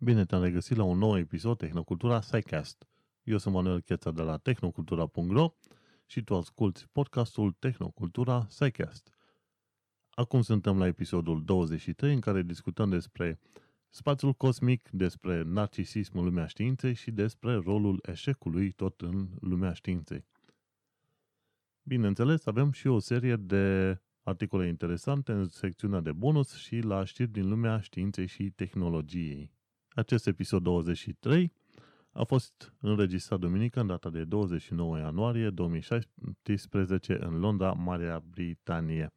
Bine te-am regăsit la un nou episod Tehnocultura SciCast. Eu sunt Manuel Cheța de la tehnocultura.ro și tu asculti podcastul Tehnocultura SciCast. Acum suntem la episodul 23 în care discutăm despre spațiul cosmic, despre narcisismul lumea științei și despre rolul eșecului tot în lumea științei. Bineînțeles, avem și o serie de articole interesante în secțiunea de bonus și la știri din lumea științei și tehnologiei. Acest episod 23 a fost înregistrat duminică în data de 29 ianuarie 2017 în Londra, Marea Britanie.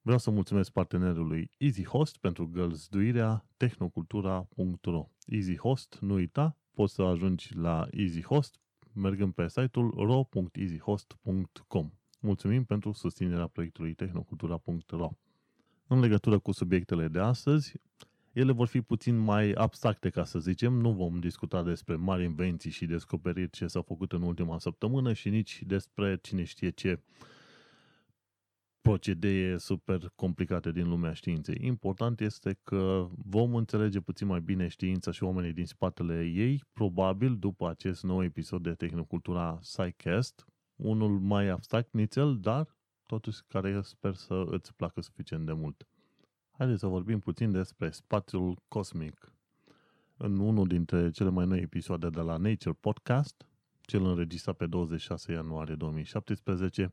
Vreau să mulțumesc partenerului EasyHost pentru gălzduirea tehnocultura.ro EasyHost, nu uita, poți să ajungi la EasyHost mergând pe site-ul ro.easyhost.com. Mulțumim pentru susținerea proiectului tehnocultura.ro În legătură cu subiectele de astăzi, ele vor fi puțin mai abstracte, ca să zicem. Nu vom discuta despre mari invenții și descoperiri ce s-au făcut în ultima săptămână și nici despre cine știe ce procedee super complicate din lumea științei. Important este că vom înțelege puțin mai bine știința și oamenii din spatele ei, probabil după acest nou episod de Tehnocultura SciCast, unul mai abstract nițel, dar totuși care sper să îți placă suficient de mult. Haideți să vorbim puțin despre spațiul cosmic. În unul dintre cele mai noi episoade de la Nature Podcast, cel înregistrat pe 26 ianuarie 2017,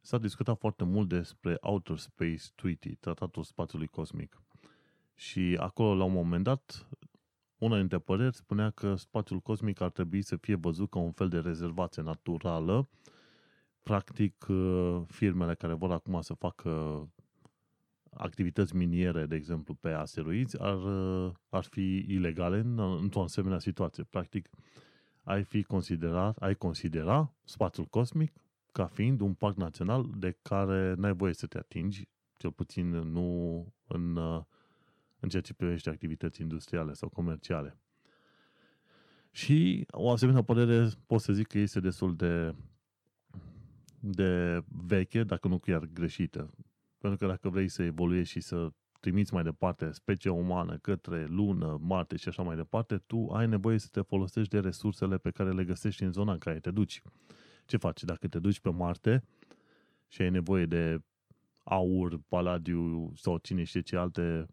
s-a discutat foarte mult despre Outer Space Treaty, tratatul spațiului cosmic. Și acolo, la un moment dat, una dintre păreri spunea că spațiul cosmic ar trebui să fie văzut ca un fel de rezervație naturală. Practic, firmele care vor acum să facă activități miniere, de exemplu, pe asteroizi, ar, ar fi ilegale în, într-o asemenea situație. Practic, ai fi considerat, ai considera spațiul cosmic ca fiind un parc național de care n-ai voie să te atingi, cel puțin nu în, în ceea ce privește activități industriale sau comerciale. Și o asemenea părere pot să zic că este destul de, de veche, dacă nu chiar greșită. Pentru că dacă vrei să evoluezi și să trimiți mai departe specia umană către lună, Marte și așa mai departe, tu ai nevoie să te folosești de resursele pe care le găsești în zona în care te duci. Ce faci? Dacă te duci pe Marte și ai nevoie de aur, paladiu sau cine știe ce alte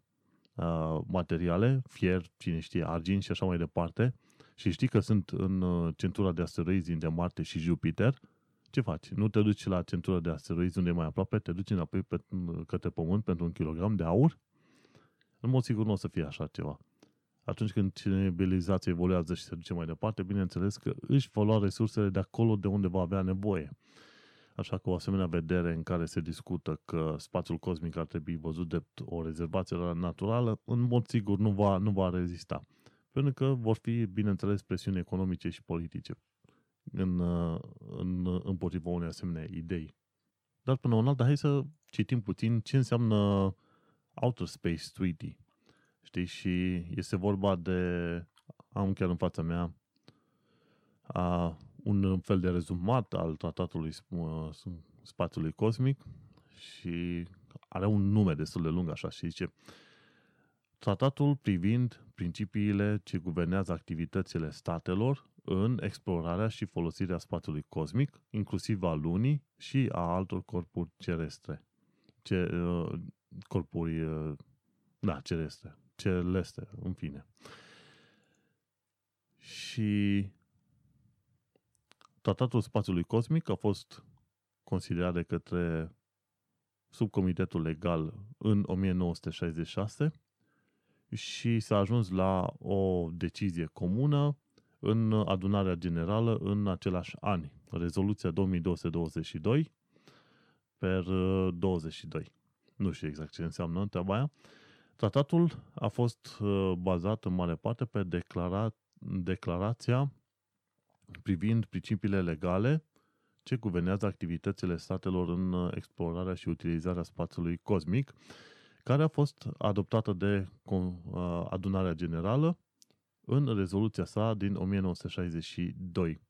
uh, materiale, fier, cine știe, argint și așa mai departe, și știi că sunt în uh, centura de asteroizi dintre Marte și Jupiter, ce faci? Nu te duci la centura de asteroizi unde e mai aproape, te duci înapoi pe, către Pământ pentru un kilogram de aur? În mod sigur nu o să fie așa ceva. Atunci când civilizația evoluează și se duce mai departe, bineînțeles că își va lua resursele de acolo de unde va avea nevoie. Așa că o asemenea vedere în care se discută că spațiul cosmic ar trebui văzut de o rezervație naturală, în mod sigur nu va, nu va rezista. Pentru că vor fi, bineînțeles, presiuni economice și politice în, în, împotriva unei asemenea idei. Dar până un altă, hai să citim puțin ce înseamnă Outer Space Treaty. Știi? Și este vorba de, am chiar în fața mea, a, un fel de rezumat al tratatului spațiului cosmic și are un nume destul de lung așa și zice Tratatul privind principiile ce guvernează activitățile statelor în explorarea și folosirea spațiului cosmic, inclusiv a lunii și a altor corpuri cerestre. Ce, uh, corpuri, uh, da, cerestre, celeste, în fine. Și tratatul spațiului cosmic a fost considerat de către subcomitetul legal în 1966 și s-a ajuns la o decizie comună în adunarea generală în același ani. Rezoluția 2222 per 22. Nu știu exact ce înseamnă treaba aia. Tratatul a fost uh, bazat în mare parte pe declara- declarația privind principiile legale ce guvernează activitățile statelor în uh, explorarea și utilizarea spațiului cosmic, care a fost adoptată de uh, adunarea generală în rezoluția sa din 1962.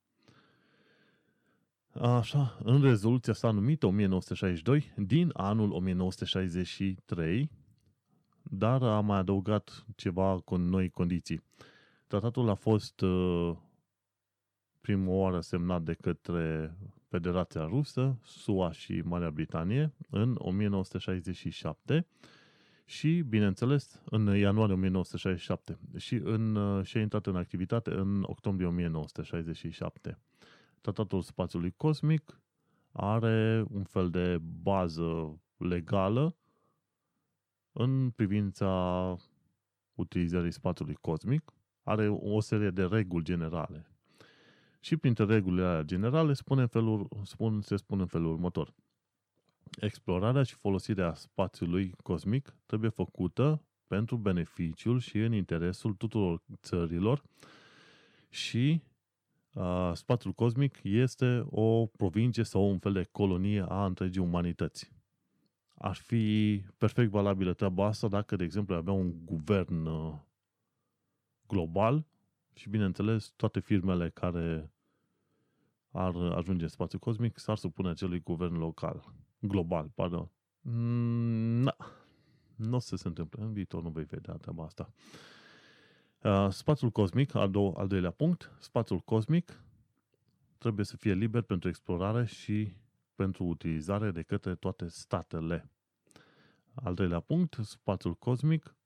Așa, în rezoluția sa numită 1962, din anul 1963, dar a mai adăugat ceva cu noi condiții. Tratatul a fost uh, prima oară semnat de către Federația Rusă, SUA și Marea Britanie în 1967 și, bineînțeles, în ianuarie 1967 și, în, uh, și a intrat în activitate în octombrie 1967. Tratatul spațiului cosmic are un fel de bază legală în privința utilizării spațiului cosmic, are o serie de reguli generale. Și printre regulile alea generale spune felul, spun, se spune în felul următor. Explorarea și folosirea spațiului cosmic trebuie făcută pentru beneficiul și în interesul tuturor țărilor și uh, spațiul cosmic este o provincie sau un fel de colonie a întregii umanități. Ar fi perfect valabilă treaba asta dacă, de exemplu, avea un guvern uh, global și, bineînțeles, toate firmele care ar ajunge în spațiu cosmic s-ar supune acelui guvern local, global, pardon. Mm, na, nu o să se întâmple. În viitor nu vei vedea treaba asta. Uh, spațiul cosmic, al, do- al doilea punct, spațiul cosmic trebuie să fie liber pentru explorare și pentru utilizare de către toate statele. Al treilea punct, spațiul cosmic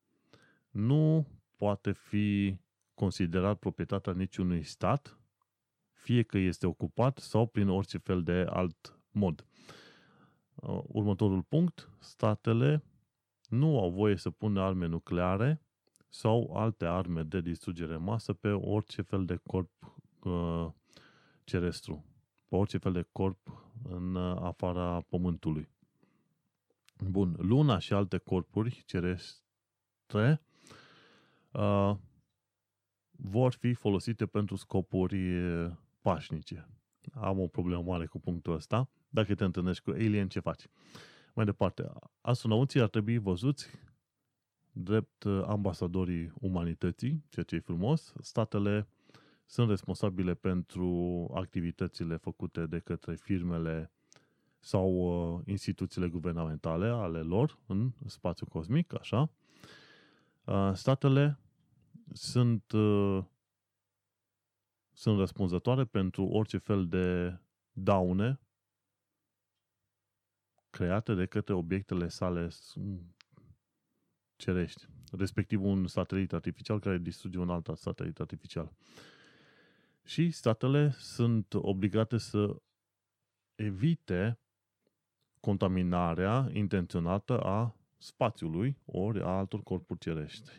nu poate fi considerat proprietatea niciunui stat, fie că este ocupat sau prin orice fel de alt mod. Uh, următorul punct, statele nu au voie să pună arme nucleare sau alte arme de distrugere masă pe orice fel de corp uh, cerestru, pe orice fel de corp în uh, afara Pământului. Bun, Luna și alte corpuri cerestre uh, vor fi folosite pentru scopuri uh, pașnice. Am o problemă mare cu punctul ăsta. Dacă te întâlnești cu alien, ce faci? Mai departe, astronauții ar trebui văzuți drept uh, ambasadorii umanității, ceea ce e frumos. Statele sunt responsabile pentru activitățile făcute de către firmele sau uh, instituțiile guvernamentale ale lor în spațiul cosmic, așa. Uh, statele sunt, uh, sunt răspunzătoare pentru orice fel de daune create de către obiectele sale cerești, respectiv un satelit artificial care distruge un alt satelit artificial. Și statele sunt obligate să evite contaminarea intenționată a spațiului ori a altor corpuri cerești.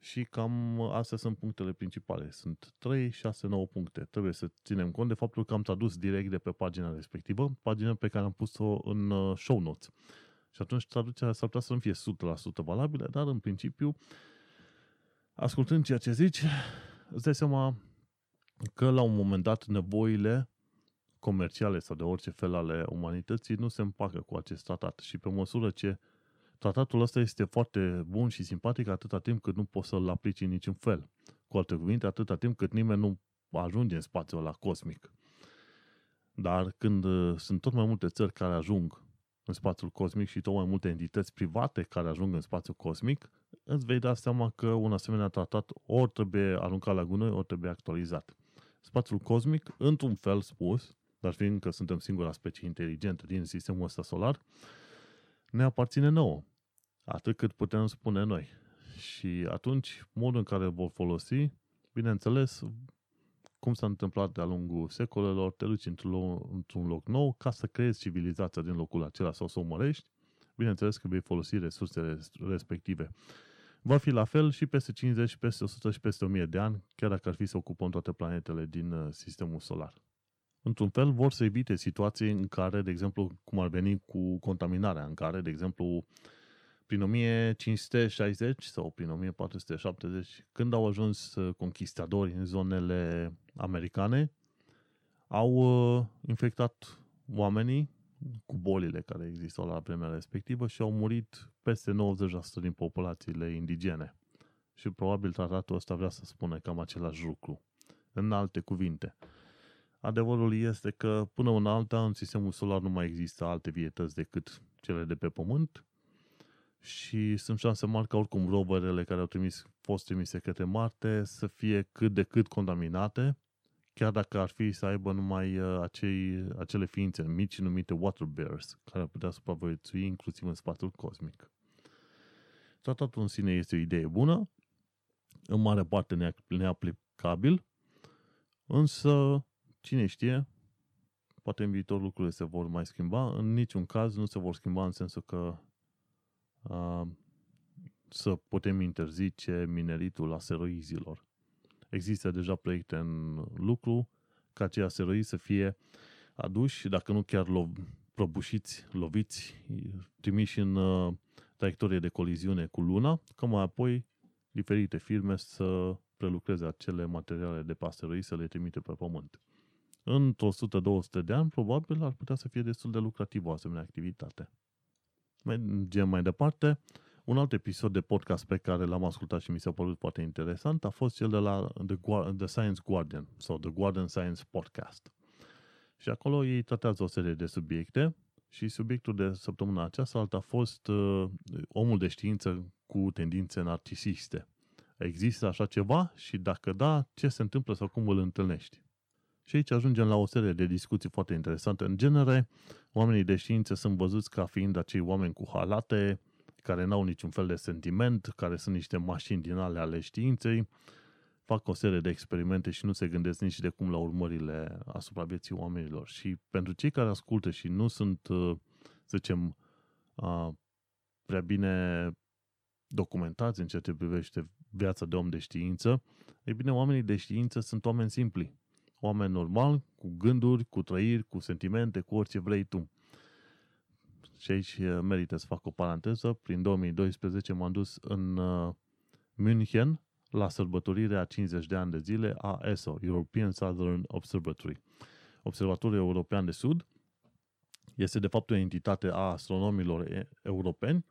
Și cam astea sunt punctele principale. Sunt 3, 6, 9 puncte. Trebuie să ținem cont de faptul că am tradus direct de pe pagina respectivă, pagina pe care am pus-o în uh, show notes. Și atunci traducerea s-ar putea să nu fie 100% valabilă, dar în principiu, ascultând ceea ce zici, îți dai seama că la un moment dat nevoile comerciale sau de orice fel ale umanității nu se împacă cu acest tratat. Și pe măsură ce tratatul ăsta este foarte bun și simpatic atâta timp cât nu poți să-l aplici în niciun fel. Cu alte cuvinte, atâta timp cât nimeni nu ajunge în spațiul ăla cosmic. Dar când uh, sunt tot mai multe țări care ajung în spațiul cosmic și tot mai multe entități private care ajung în spațiul cosmic, îți vei da seama că un asemenea tratat ori trebuie aruncat la gunoi, ori trebuie actualizat. Spațiul cosmic, într-un fel spus, dar fiindcă suntem singura specie inteligentă din sistemul ăsta solar, ne aparține nouă, atât cât putem spune noi. Și atunci, modul în care vor folosi, bineînțeles, cum s-a întâmplat de-a lungul secolelor, te duci într-un loc, într-un loc nou ca să creezi civilizația din locul acela sau să o mărești, bineînțeles că vei folosi resursele respective. Va fi la fel și peste 50, peste 100 și peste 1000 de ani, chiar dacă ar fi să ocupăm toate planetele din uh, sistemul solar într-un fel, vor să evite situații în care, de exemplu, cum ar veni cu contaminarea, în care, de exemplu, prin 1560 sau prin 1470, când au ajuns uh, conquistadori în zonele americane, au uh, infectat oamenii cu bolile care existau la vremea respectivă și au murit peste 90% din populațiile indigene. Și probabil tratatul ăsta vrea să spune cam același lucru. În alte cuvinte, Adevărul este că până în alta, în sistemul solar nu mai există alte vietăți decât cele de pe Pământ și sunt șanse mari ca oricum roverele care au trimis, fost trimise către Marte să fie cât de cât contaminate, chiar dacă ar fi să aibă numai uh, acei, acele ființe mici numite water bears, care ar putea supraviețui inclusiv în spațiul cosmic. Tratatul în sine este o idee bună, în mare parte neaplicabil, însă, cine știe, poate în viitor lucrurile se vor mai schimba, în niciun caz nu se vor schimba în sensul că uh, să putem interzice mineritul asteroizilor. Există deja proiecte în lucru ca acei asteroizi să fie aduși, dacă nu chiar lo- prăbușiți, loviți, trimiși în uh, traiectorie de coliziune cu Luna, ca mai apoi diferite firme să prelucreze acele materiale de pe asteroizi să le trimite pe Pământ. Într-o 100-200 de ani, probabil, ar putea să fie destul de lucrativă o asemenea activitate. Mergem mai departe. Un alt episod de podcast pe care l-am ascultat și mi s-a părut foarte interesant a fost cel de la The, Gu- The Science Guardian sau The Guardian Science Podcast. Și acolo ei tratează o serie de subiecte și subiectul de săptămâna aceasta a fost uh, omul de știință cu tendințe narcisiste. Există așa ceva și dacă da, ce se întâmplă sau cum îl întâlnești? Și aici ajungem la o serie de discuții foarte interesante. În genere, oamenii de știință sunt văzuți ca fiind acei oameni cu halate, care n-au niciun fel de sentiment, care sunt niște mașini din ale ale științei, fac o serie de experimente și nu se gândesc nici de cum la urmările asupra vieții oamenilor. Și pentru cei care ascultă și nu sunt, uh, să zicem, uh, prea bine documentați în ceea ce privește viața de om de știință, e bine, oamenii de știință sunt oameni simpli oameni normal, cu gânduri, cu trăiri, cu sentimente, cu orice vrei tu. Și aici eh, merită să fac o paranteză. Prin 2012 m-am dus în uh, München la sărbătorirea 50 de ani de zile a ESO, European Southern Observatory. Observatorul European de Sud este de fapt o entitate a astronomilor europeni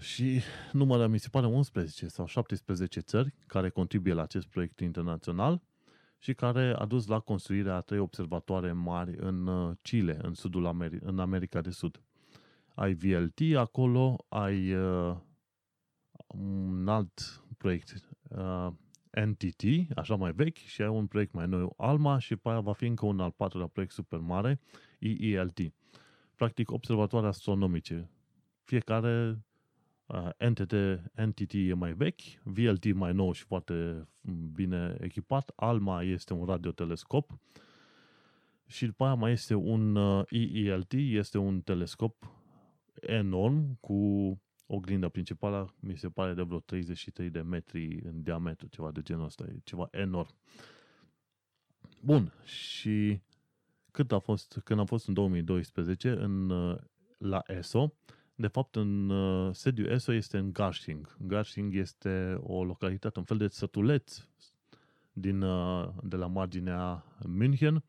și numără, mi se pare, 11 sau 17 țări care contribuie la acest proiect internațional și care a dus la construirea a trei observatoare mari în uh, Chile, în sudul Ameri- în America de Sud. Ai VLT acolo, ai uh, un alt proiect uh, NTT, așa mai vechi, și ai un proiect mai nou, ALMA, și pe aia va fi încă un al patrulea proiect super mare, EELT. Practic, observatoare astronomice. Fiecare Uh, NTT, NTT e mai vechi, VLT mai nou și foarte bine echipat, ALMA este un radiotelescop și după aia mai este un EELT, este un telescop enorm cu oglinda principală, mi se pare de vreo 33 de metri în diametru, ceva de genul ăsta, e ceva enorm. Bun, și cât a fost, când am fost în 2012 în, uh, la ESO, de fapt, în uh, sediu ESO este în Garching. Garching este o localitate, un fel de sătuleț din, uh, de la marginea München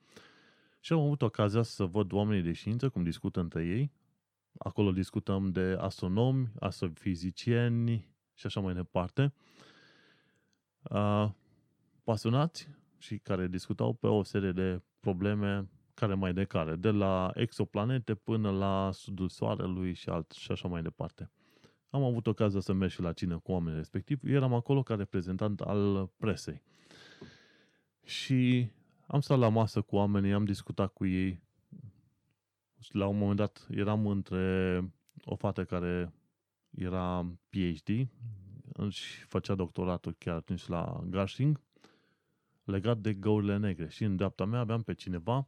și am avut ocazia să văd oamenii de știință cum discută între ei. Acolo discutăm de astronomi, astrofizicieni și așa mai departe. Uh, pasionați și care discutau pe o serie de probleme care mai de care, de la exoplanete până la sudul soarelui și, alt, și așa mai departe. Am avut ocazia să merg și la cină cu oamenii respectiv. Eram acolo ca reprezentant al presei. Și am stat la masă cu oamenii, am discutat cu ei. Și la un moment dat eram între o fată care era PhD și făcea doctoratul chiar atunci la Garching legat de găurile negre. Și în dreapta mea aveam pe cineva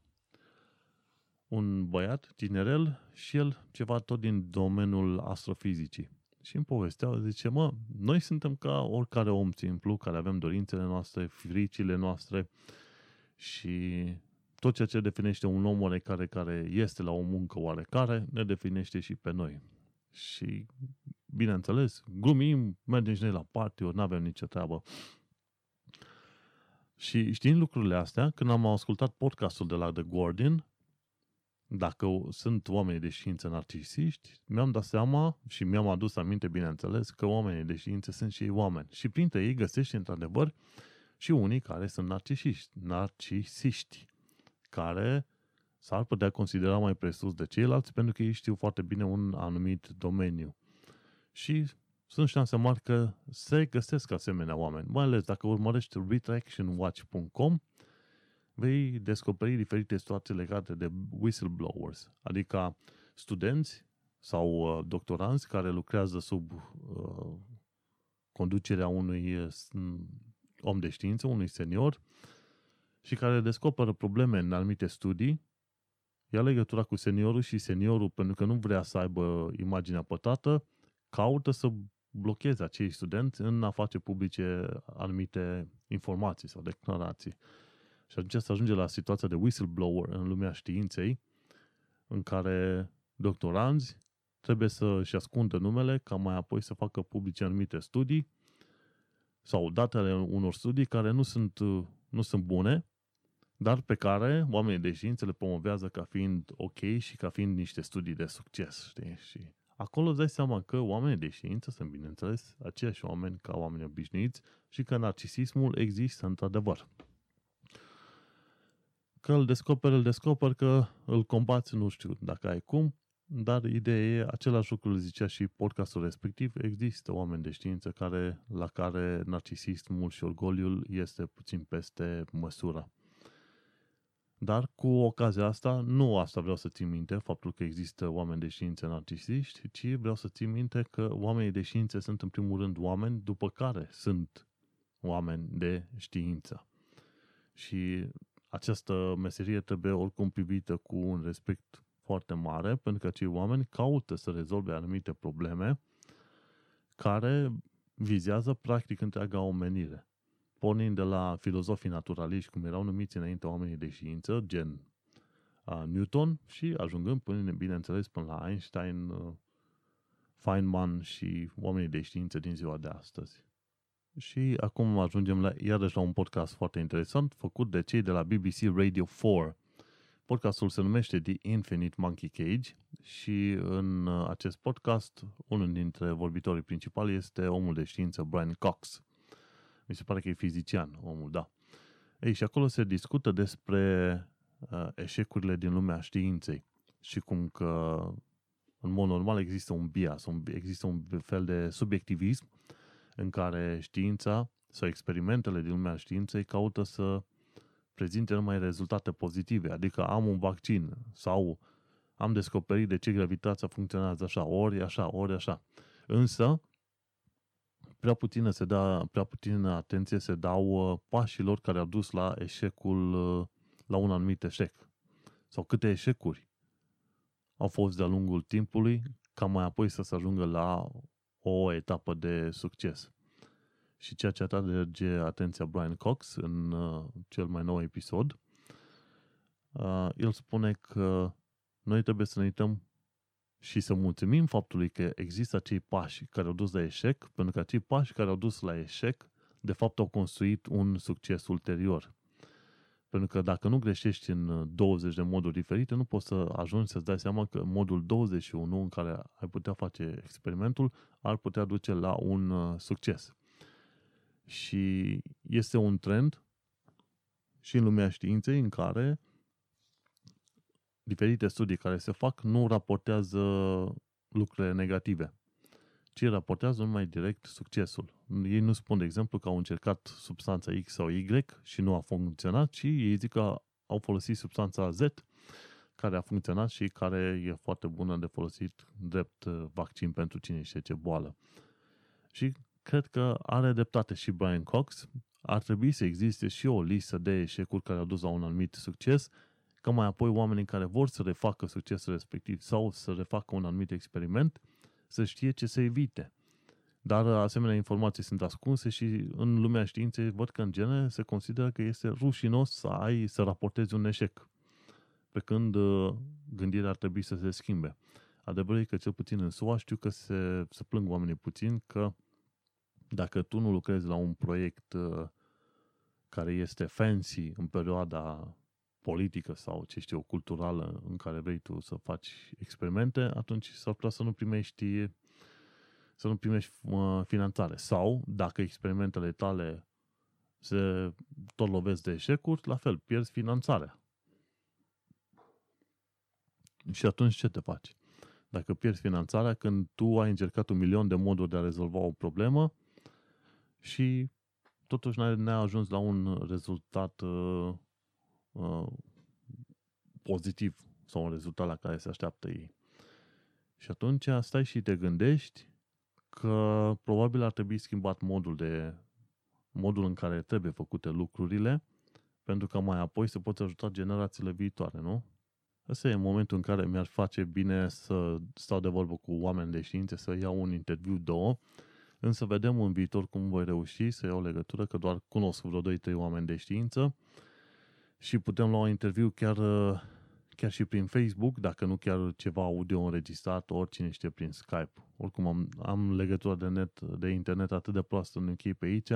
un băiat tinerel și el ceva tot din domeniul astrofizicii. Și îmi povesteau, zice, mă, noi suntem ca oricare om simplu, care avem dorințele noastre, fricile noastre și tot ceea ce definește un om oarecare care este la o muncă oarecare, ne definește și pe noi. Și, bineînțeles, glumim, mergem și noi la party, ori nu avem nicio treabă. Și știind lucrurile astea, când am ascultat podcastul de la The Guardian, dacă sunt oameni de știință narcisiști, mi-am dat seama și mi-am adus aminte, bineînțeles, că oamenii de știință sunt și ei oameni. Și printre ei găsești, într-adevăr, și unii care sunt narcisiști, narcisiști, care s-ar putea considera mai presus de ceilalți pentru că ei știu foarte bine un anumit domeniu. Și sunt șanse mari că se găsesc asemenea oameni. Mai ales dacă urmărești retractionwatch.com, vei descoperi diferite situații legate de whistleblowers, adică studenți sau uh, doctoranți care lucrează sub uh, conducerea unui uh, om de știință, unui senior, și care descoperă probleme în anumite studii, ia legătura cu seniorul și seniorul, pentru că nu vrea să aibă imaginea pătată, caută să blocheze acei studenți în a face publice anumite informații sau declarații. Și atunci se ajunge la situația de whistleblower în lumea științei, în care doctoranzi trebuie să-și ascundă numele ca mai apoi să facă publice anumite studii sau datele unor studii care nu sunt, nu sunt bune, dar pe care oamenii de știință le promovează ca fiind ok și ca fiind niște studii de succes, știi? Și acolo îți dai seama că oamenii de știință sunt, bineînțeles, aceiași oameni ca oameni obișnuiți și că narcisismul există într-adevăr. Că îl descoperi, îl descoperi, că îl combați, nu știu dacă ai cum, dar ideea e, același lucru îl zicea și podcastul respectiv, există oameni de știință care, la care narcisismul și orgoliul este puțin peste măsură. Dar cu ocazia asta, nu asta vreau să țin minte, faptul că există oameni de știință narcisiști, ci vreau să țin minte că oamenii de știință sunt în primul rând oameni, după care sunt oameni de știință. Și această meserie trebuie oricum privită cu un respect foarte mare, pentru că acei oameni caută să rezolve anumite probleme care vizează practic întreaga omenire pornind de la filozofii naturaliști, cum erau numiți înainte oamenii de știință, gen uh, Newton, și ajungând până, bineînțeles, până la Einstein, uh, Feynman și oamenii de știință din ziua de astăzi. Și acum ajungem la, iarăși la un podcast foarte interesant, făcut de cei de la BBC Radio 4. Podcastul se numește The Infinite Monkey Cage și în acest podcast unul dintre vorbitorii principali este omul de știință Brian Cox. Mi se pare că e fizician, omul, da. Ei, și acolo se discută despre uh, eșecurile din lumea științei și cum că în mod normal există un bias, un, există un fel de subiectivism în care știința sau experimentele din lumea științei caută să prezinte numai rezultate pozitive, adică am un vaccin sau am descoperit de ce gravitația funcționează așa, ori așa, ori așa. Însă, prea puțină, se da, prea puțină atenție se dau uh, pașilor care au dus la eșecul, uh, la un anumit eșec. Sau câte eșecuri au fost de-a lungul timpului, ca mai apoi să se ajungă la o etapă de succes. Și ceea ce atrage atenția Brian Cox în uh, cel mai nou episod, uh, el spune că noi trebuie să ne uităm și să mulțumim faptului că există acei pași care au dus la eșec, pentru că acei pași care au dus la eșec, de fapt au construit un succes ulterior. Pentru că dacă nu greșești în 20 de moduri diferite, nu poți să ajungi să-ți dai seama că modul 21 în care ai putea face experimentul ar putea duce la un uh, succes. Și este un trend și în lumea științei în care diferite studii care se fac nu raportează lucrurile negative, ci raportează numai direct succesul. Ei nu spun, de exemplu, că au încercat substanța X sau Y și nu a funcționat, ci ei zic că au folosit substanța Z care a funcționat și care e foarte bună de folosit drept uh, vaccin pentru cine știe ce boală. Și cred că are dreptate și Brian Cox. Ar trebui să existe și o listă de eșecuri care au dus la un anumit succes ca mai apoi oamenii care vor să refacă succesul respectiv sau să refacă un anumit experiment să știe ce să evite. Dar asemenea informații sunt ascunse și în lumea științei văd că în genere se consideră că este rușinos să ai să raportezi un eșec. Pe când uh, gândirea ar trebui să se schimbe. Adevărul e că cel puțin în SUA știu că se, se plâng oamenii puțin că dacă tu nu lucrezi la un proiect uh, care este fancy în perioada politică sau, ce știu, culturală în care vrei tu să faci experimente, atunci s-ar putea să nu primești să nu primești finanțare. Sau, dacă experimentele tale se tot lovesc de eșecuri, la fel, pierzi finanțarea. Și atunci ce te faci? Dacă pierzi finanțarea când tu ai încercat un milion de moduri de a rezolva o problemă și totuși n-ai ajuns la un rezultat uh, uh, pozitiv sau un rezultat la care se așteaptă ei. Și atunci stai și te gândești că probabil ar trebui schimbat modul de modul în care trebuie făcute lucrurile pentru că mai apoi să poți ajuta generațiile viitoare, nu? Ăsta e momentul în care mi-ar face bine să stau de vorbă cu oameni de științe, să iau un interviu, două, însă vedem în viitor cum voi reuși să iau legătură, că doar cunosc vreo 2-3 oameni de știință și putem lua un interviu chiar, chiar și prin Facebook, dacă nu chiar ceva audio înregistrat, oricine știe prin Skype. Oricum am, am legătura de net, de internet atât de proastă în închei pe aici,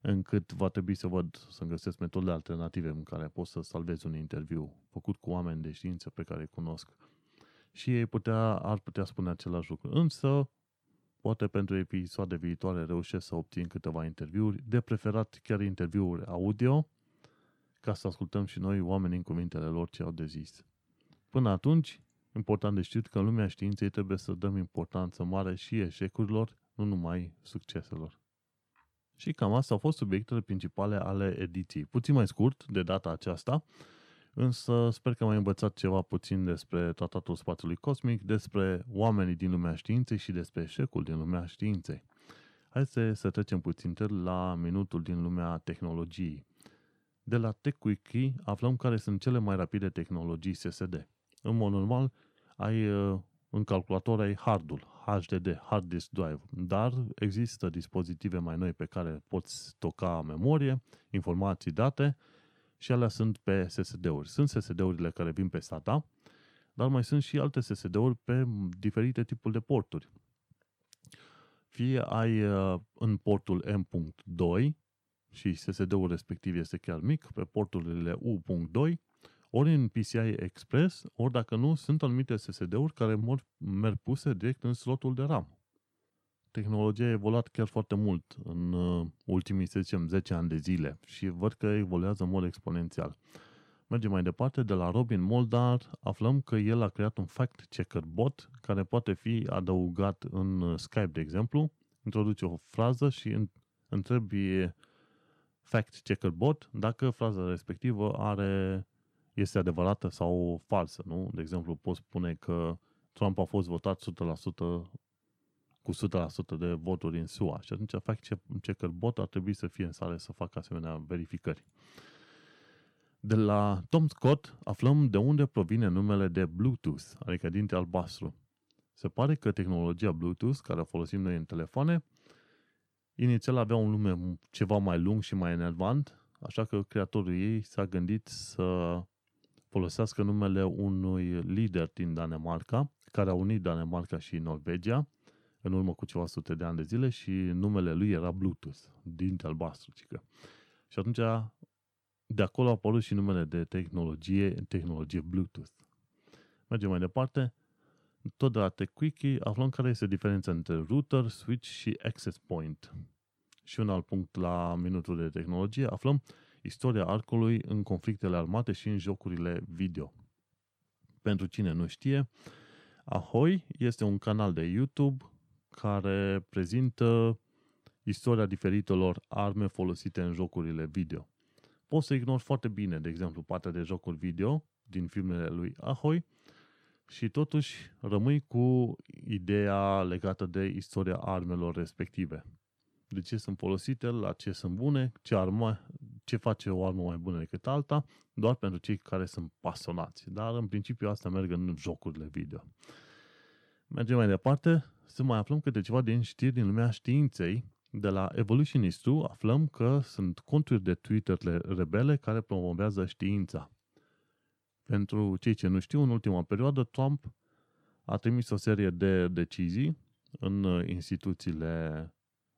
încât va trebui să văd, să găsesc metode alternative în care pot să salvez un interviu făcut cu oameni de știință pe care îi cunosc. Și ei putea, ar putea spune același lucru. Însă, poate pentru episoade viitoare reușesc să obțin câteva interviuri, de preferat chiar interviuri audio, ca să ascultăm și noi oamenii în cuvintele lor ce au de zis. Până atunci, important de știut că în lumea științei trebuie să dăm importanță mare și eșecurilor, nu numai succeselor. Și cam asta au fost subiectele principale ale ediției. Puțin mai scurt de data aceasta, însă sper că am învățat ceva puțin despre tratatul spațiului cosmic, despre oamenii din lumea științei și despre eșecul din lumea științei. Hai să, să trecem puțin la minutul din lumea tehnologiei. De la TechWiki aflăm care sunt cele mai rapide tehnologii SSD. În mod normal, ai în calculator ai hardul, HDD, Hard Disk Drive, dar există dispozitive mai noi pe care poți stoca memorie, informații, date și alea sunt pe SSD-uri. Sunt SSD-urile care vin pe SATA, dar mai sunt și alte SSD-uri pe diferite tipuri de porturi. Fie ai uh, în portul M.2 și SSD-ul respectiv este chiar mic, pe porturile U.2 ori în PCI Express, ori dacă nu, sunt anumite SSD-uri care merg puse direct în slotul de RAM. Tehnologia a evoluat chiar foarte mult în uh, ultimii, să zicem, 10 ani de zile și văd că evoluează în mod exponențial. Mergem mai departe, de la Robin Moldar aflăm că el a creat un fact-checker bot care poate fi adăugat în uh, Skype, de exemplu, introduce o frază și întrebi fact-checker bot dacă fraza respectivă are este adevărată sau falsă, nu? De exemplu, poți spune că Trump a fost votat 100% cu 100% de voturi în SUA și atunci fact checker bot ar trebui să fie în stare să facă asemenea verificări. De la Tom Scott aflăm de unde provine numele de Bluetooth, adică dinte albastru. Se pare că tehnologia Bluetooth, care o folosim noi în telefoane, inițial avea un nume ceva mai lung și mai enervant, așa că creatorul ei s-a gândit să folosească numele unui lider din Danemarca, care a unit Danemarca și Norvegia în urmă cu ceva sute de ani de zile și numele lui era Bluetooth, dinte albastru, cică. Și atunci de acolo a apărut și numele de tehnologie, tehnologie Bluetooth. Mergem mai departe. Tot de la TechWiki aflăm care este diferența între router, switch și access point. Și un alt punct la minutul de tehnologie, aflăm istoria arcului în conflictele armate și în jocurile video. Pentru cine nu știe, Ahoy este un canal de YouTube care prezintă istoria diferitelor arme folosite în jocurile video. Poți să ignori foarte bine, de exemplu, partea de jocuri video din filmele lui Ahoy și totuși rămâi cu ideea legată de istoria armelor respective. De ce sunt folosite, la ce sunt bune, ce armă, ce face o armă mai bună decât alta, doar pentru cei care sunt pasionați. Dar în principiu asta merg în jocurile video. Mergem mai departe, să mai aflăm câte ceva din știri din lumea științei. De la Evolutionist aflăm că sunt conturi de Twitter rebele care promovează știința. Pentru cei ce nu știu, în ultima perioadă, Trump a trimis o serie de decizii în instituțiile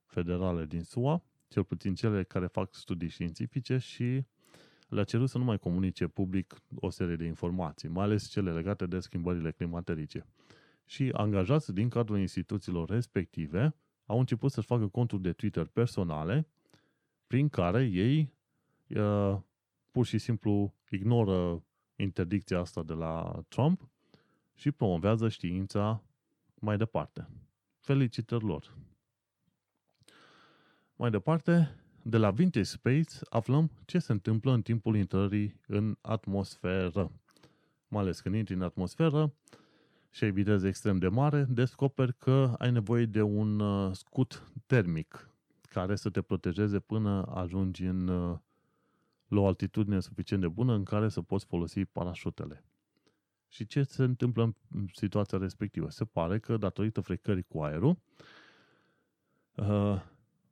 federale din SUA cel puțin cele care fac studii științifice și le-a cerut să nu mai comunice public o serie de informații, mai ales cele legate de schimbările climaterice. Și angajați din cadrul instituțiilor respective au început să-și facă conturi de Twitter personale prin care ei uh, pur și simplu ignoră interdicția asta de la Trump și promovează știința mai departe. Felicitări lor! Mai departe, de la Vintage Space aflăm ce se întâmplă în timpul intrării în atmosferă. Mai ales când intri în atmosferă și ai viteză extrem de mare, descoperi că ai nevoie de un uh, scut termic care să te protejeze până ajungi în, uh, la o altitudine suficient de bună în care să poți folosi parașutele. Și ce se întâmplă în situația respectivă? Se pare că, datorită frecării cu aerul, uh,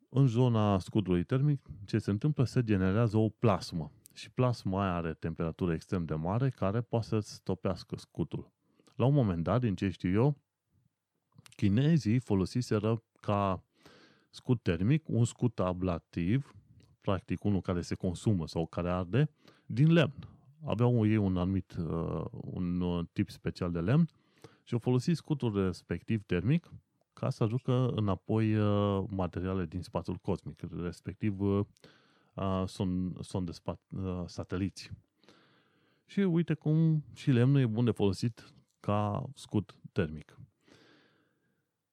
în zona scutului termic, ce se întâmplă? Se generează o plasmă. Și plasma aia are temperatură extrem de mare care poate să stopească scutul. La un moment dat, din ce știu eu, chinezii folosiseră ca scut termic un scut ablativ, practic unul care se consumă sau care arde, din lemn. Aveau ei un anumit uh, un uh, tip special de lemn și au folosit scutul respectiv termic ca să aducă înapoi uh, materiale din spațiul cosmic, respectiv uh, son, son de spat, uh, sateliți. Și uite cum și lemnul e bun de folosit ca scut termic.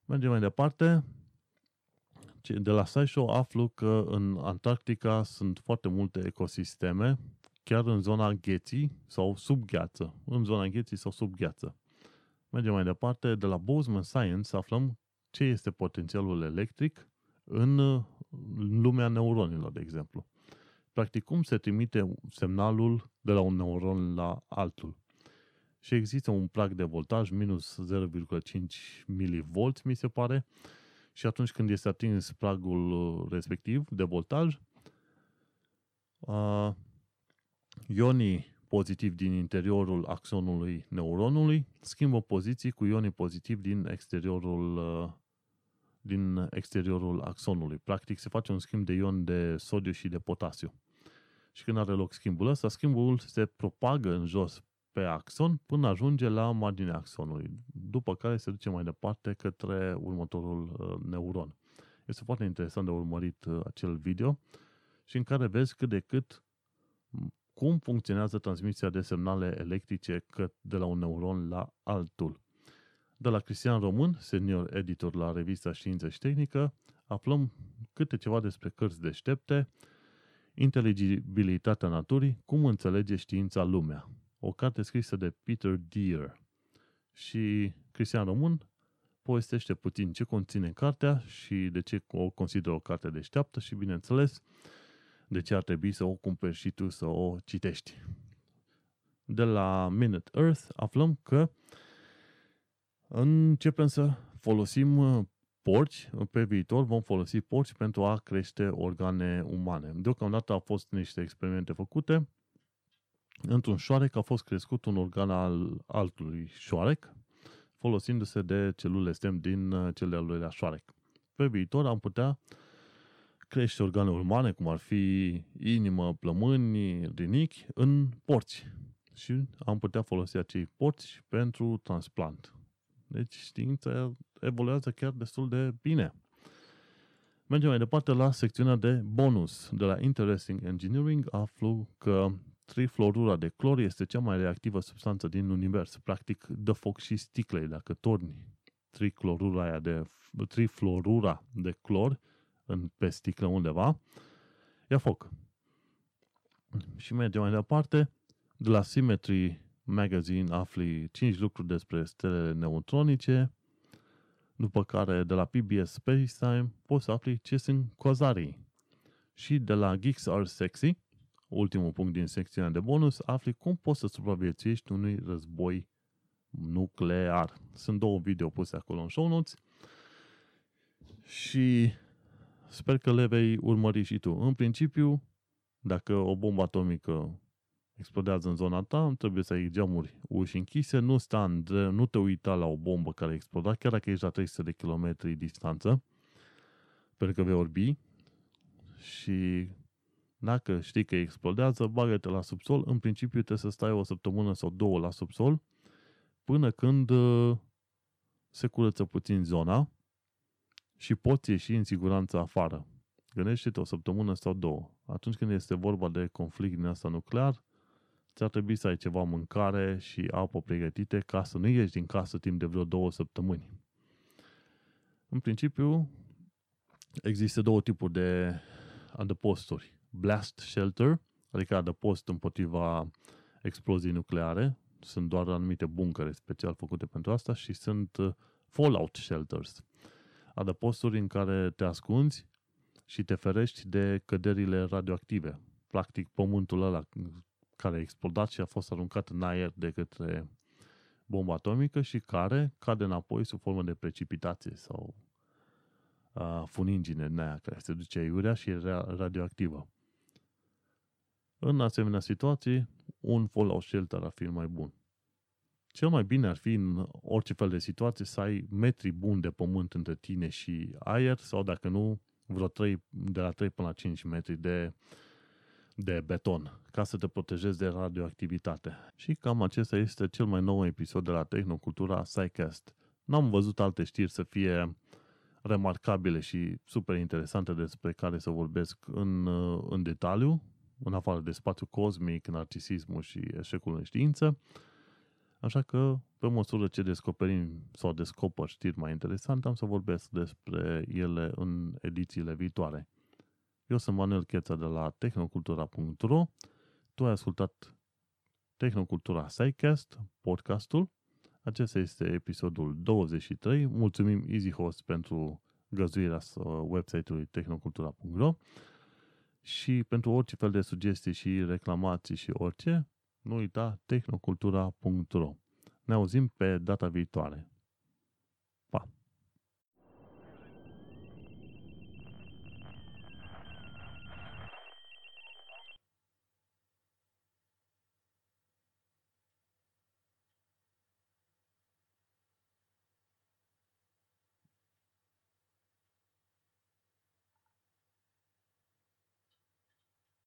Mergem mai departe. De la SciShow aflu că în Antarctica sunt foarte multe ecosisteme, chiar în zona gheții sau sub gheață. În zona gheții sau sub gheață. Mergem mai departe. De la Bozeman Science aflăm ce este potențialul electric în lumea neuronilor, de exemplu. Practic, cum se trimite semnalul de la un neuron la altul. Și există un prag de voltaj, minus 0,5 mV, mi se pare, și atunci când este atins pragul respectiv de voltaj, ionii pozitiv din interiorul axonului neuronului schimbă poziții cu ionii pozitiv din exteriorul din exteriorul axonului. Practic se face un schimb de ion de sodiu și de potasiu. Și când are loc schimbul ăsta, schimbul se propagă în jos pe axon până ajunge la marginea axonului, după care se duce mai departe către următorul uh, neuron. Este foarte interesant de urmărit uh, acel video și în care vezi cât de cât cum funcționează transmisia de semnale electrice de la un neuron la altul. De la Cristian Român, senior editor la revista Știință și Tehnică, aflăm câte ceva despre cărți deștepte, inteligibilitatea naturii, cum înțelege știința lumea. O carte scrisă de Peter Deere. Și Cristian Român povestește puțin ce conține cartea și de ce o consideră o carte deșteaptă și, bineînțeles, de ce ar trebui să o cumperi și tu să o citești. De la Minute Earth aflăm că începem să folosim uh, porci, pe viitor vom folosi porci pentru a crește organe umane. Deocamdată au fost niște experimente făcute. Într-un șoarec a fost crescut un organ al altului șoarec, folosindu-se de celule stem din uh, cele al doilea șoarec. Pe viitor am putea crește organe umane, cum ar fi inimă, plămâni, rinichi, în porci. Și am putea folosi acei porci pentru transplant. Deci știința evoluează chiar destul de bine. Mergem mai departe la secțiunea de bonus. De la Interesting Engineering aflu că trifluorura de clor este cea mai reactivă substanță din univers. Practic, dă foc și sticlei. Dacă torni triclorura aia de, trifluorura de clor în, pe sticlă undeva, ia foc. Și mergem mai departe. De la Symmetry Magazine afli 5 lucruri despre stelele neutronice, după care de la PBS Spacetime poți să afli ce sunt cozarii. Și de la Geeks Are Sexy, ultimul punct din secțiunea de bonus, afli cum poți să supraviețuiești unui război nuclear. Sunt două video puse acolo în show notes și sper că le vei urmări și tu. În principiu, dacă o bombă atomică explodează în zona ta, trebuie să ai geamuri uși închise, nu, sta în, nu te uita la o bombă care explodat, chiar dacă ești la 300 de km distanță, pentru că vei orbi și dacă știi că explodează, bagă-te la subsol. În principiu trebuie să stai o săptămână sau două la subsol până când uh, se curăță puțin zona și poți ieși în siguranță afară. Gândește-te o săptămână sau două. Atunci când este vorba de conflict din asta nuclear, ți-ar trebui să ai ceva mâncare și apă pregătite ca să nu ieși din casă timp de vreo două săptămâni. În principiu, există două tipuri de adăposturi. Blast shelter, adică adăpost împotriva explozii nucleare, sunt doar anumite buncăre special făcute pentru asta și sunt uh, fallout shelters, adăposturi în care te ascunzi și te ferești de căderile radioactive. Practic, pământul ăla care a explodat și a fost aruncat în aer de către bomba atomică și care cade înapoi sub formă de precipitație sau uh, funingine în aia care se duce aiurea și e radioactivă. În asemenea situații, un fallout shelter ar fi mai bun. Cel mai bine ar fi în orice fel de situație să ai metri buni de pământ între tine și aer sau dacă nu, vreo 3, de la 3 până la 5 metri de, de beton ca să te protejezi de radioactivitate. Și cam acesta este cel mai nou episod de la Tehnocultura SciCast. N-am văzut alte știri să fie remarcabile și super interesante despre care să vorbesc în, în detaliu, în afară de spațiu cosmic, narcisismul și eșecul în știință. Așa că, pe măsură ce descoperim sau descoper știri mai interesante, am să vorbesc despre ele în edițiile viitoare. Eu sunt Manuel Cheța de la tehnocultura.ro Tu ai ascultat Tehnocultura SciCast, podcastul. Acesta este episodul 23. Mulțumim EasyHost pentru găzuirea website-ului tehnocultura.ro și pentru orice fel de sugestii și reclamații și orice, nu uita tehnocultura.ro. Ne auzim pe data viitoare.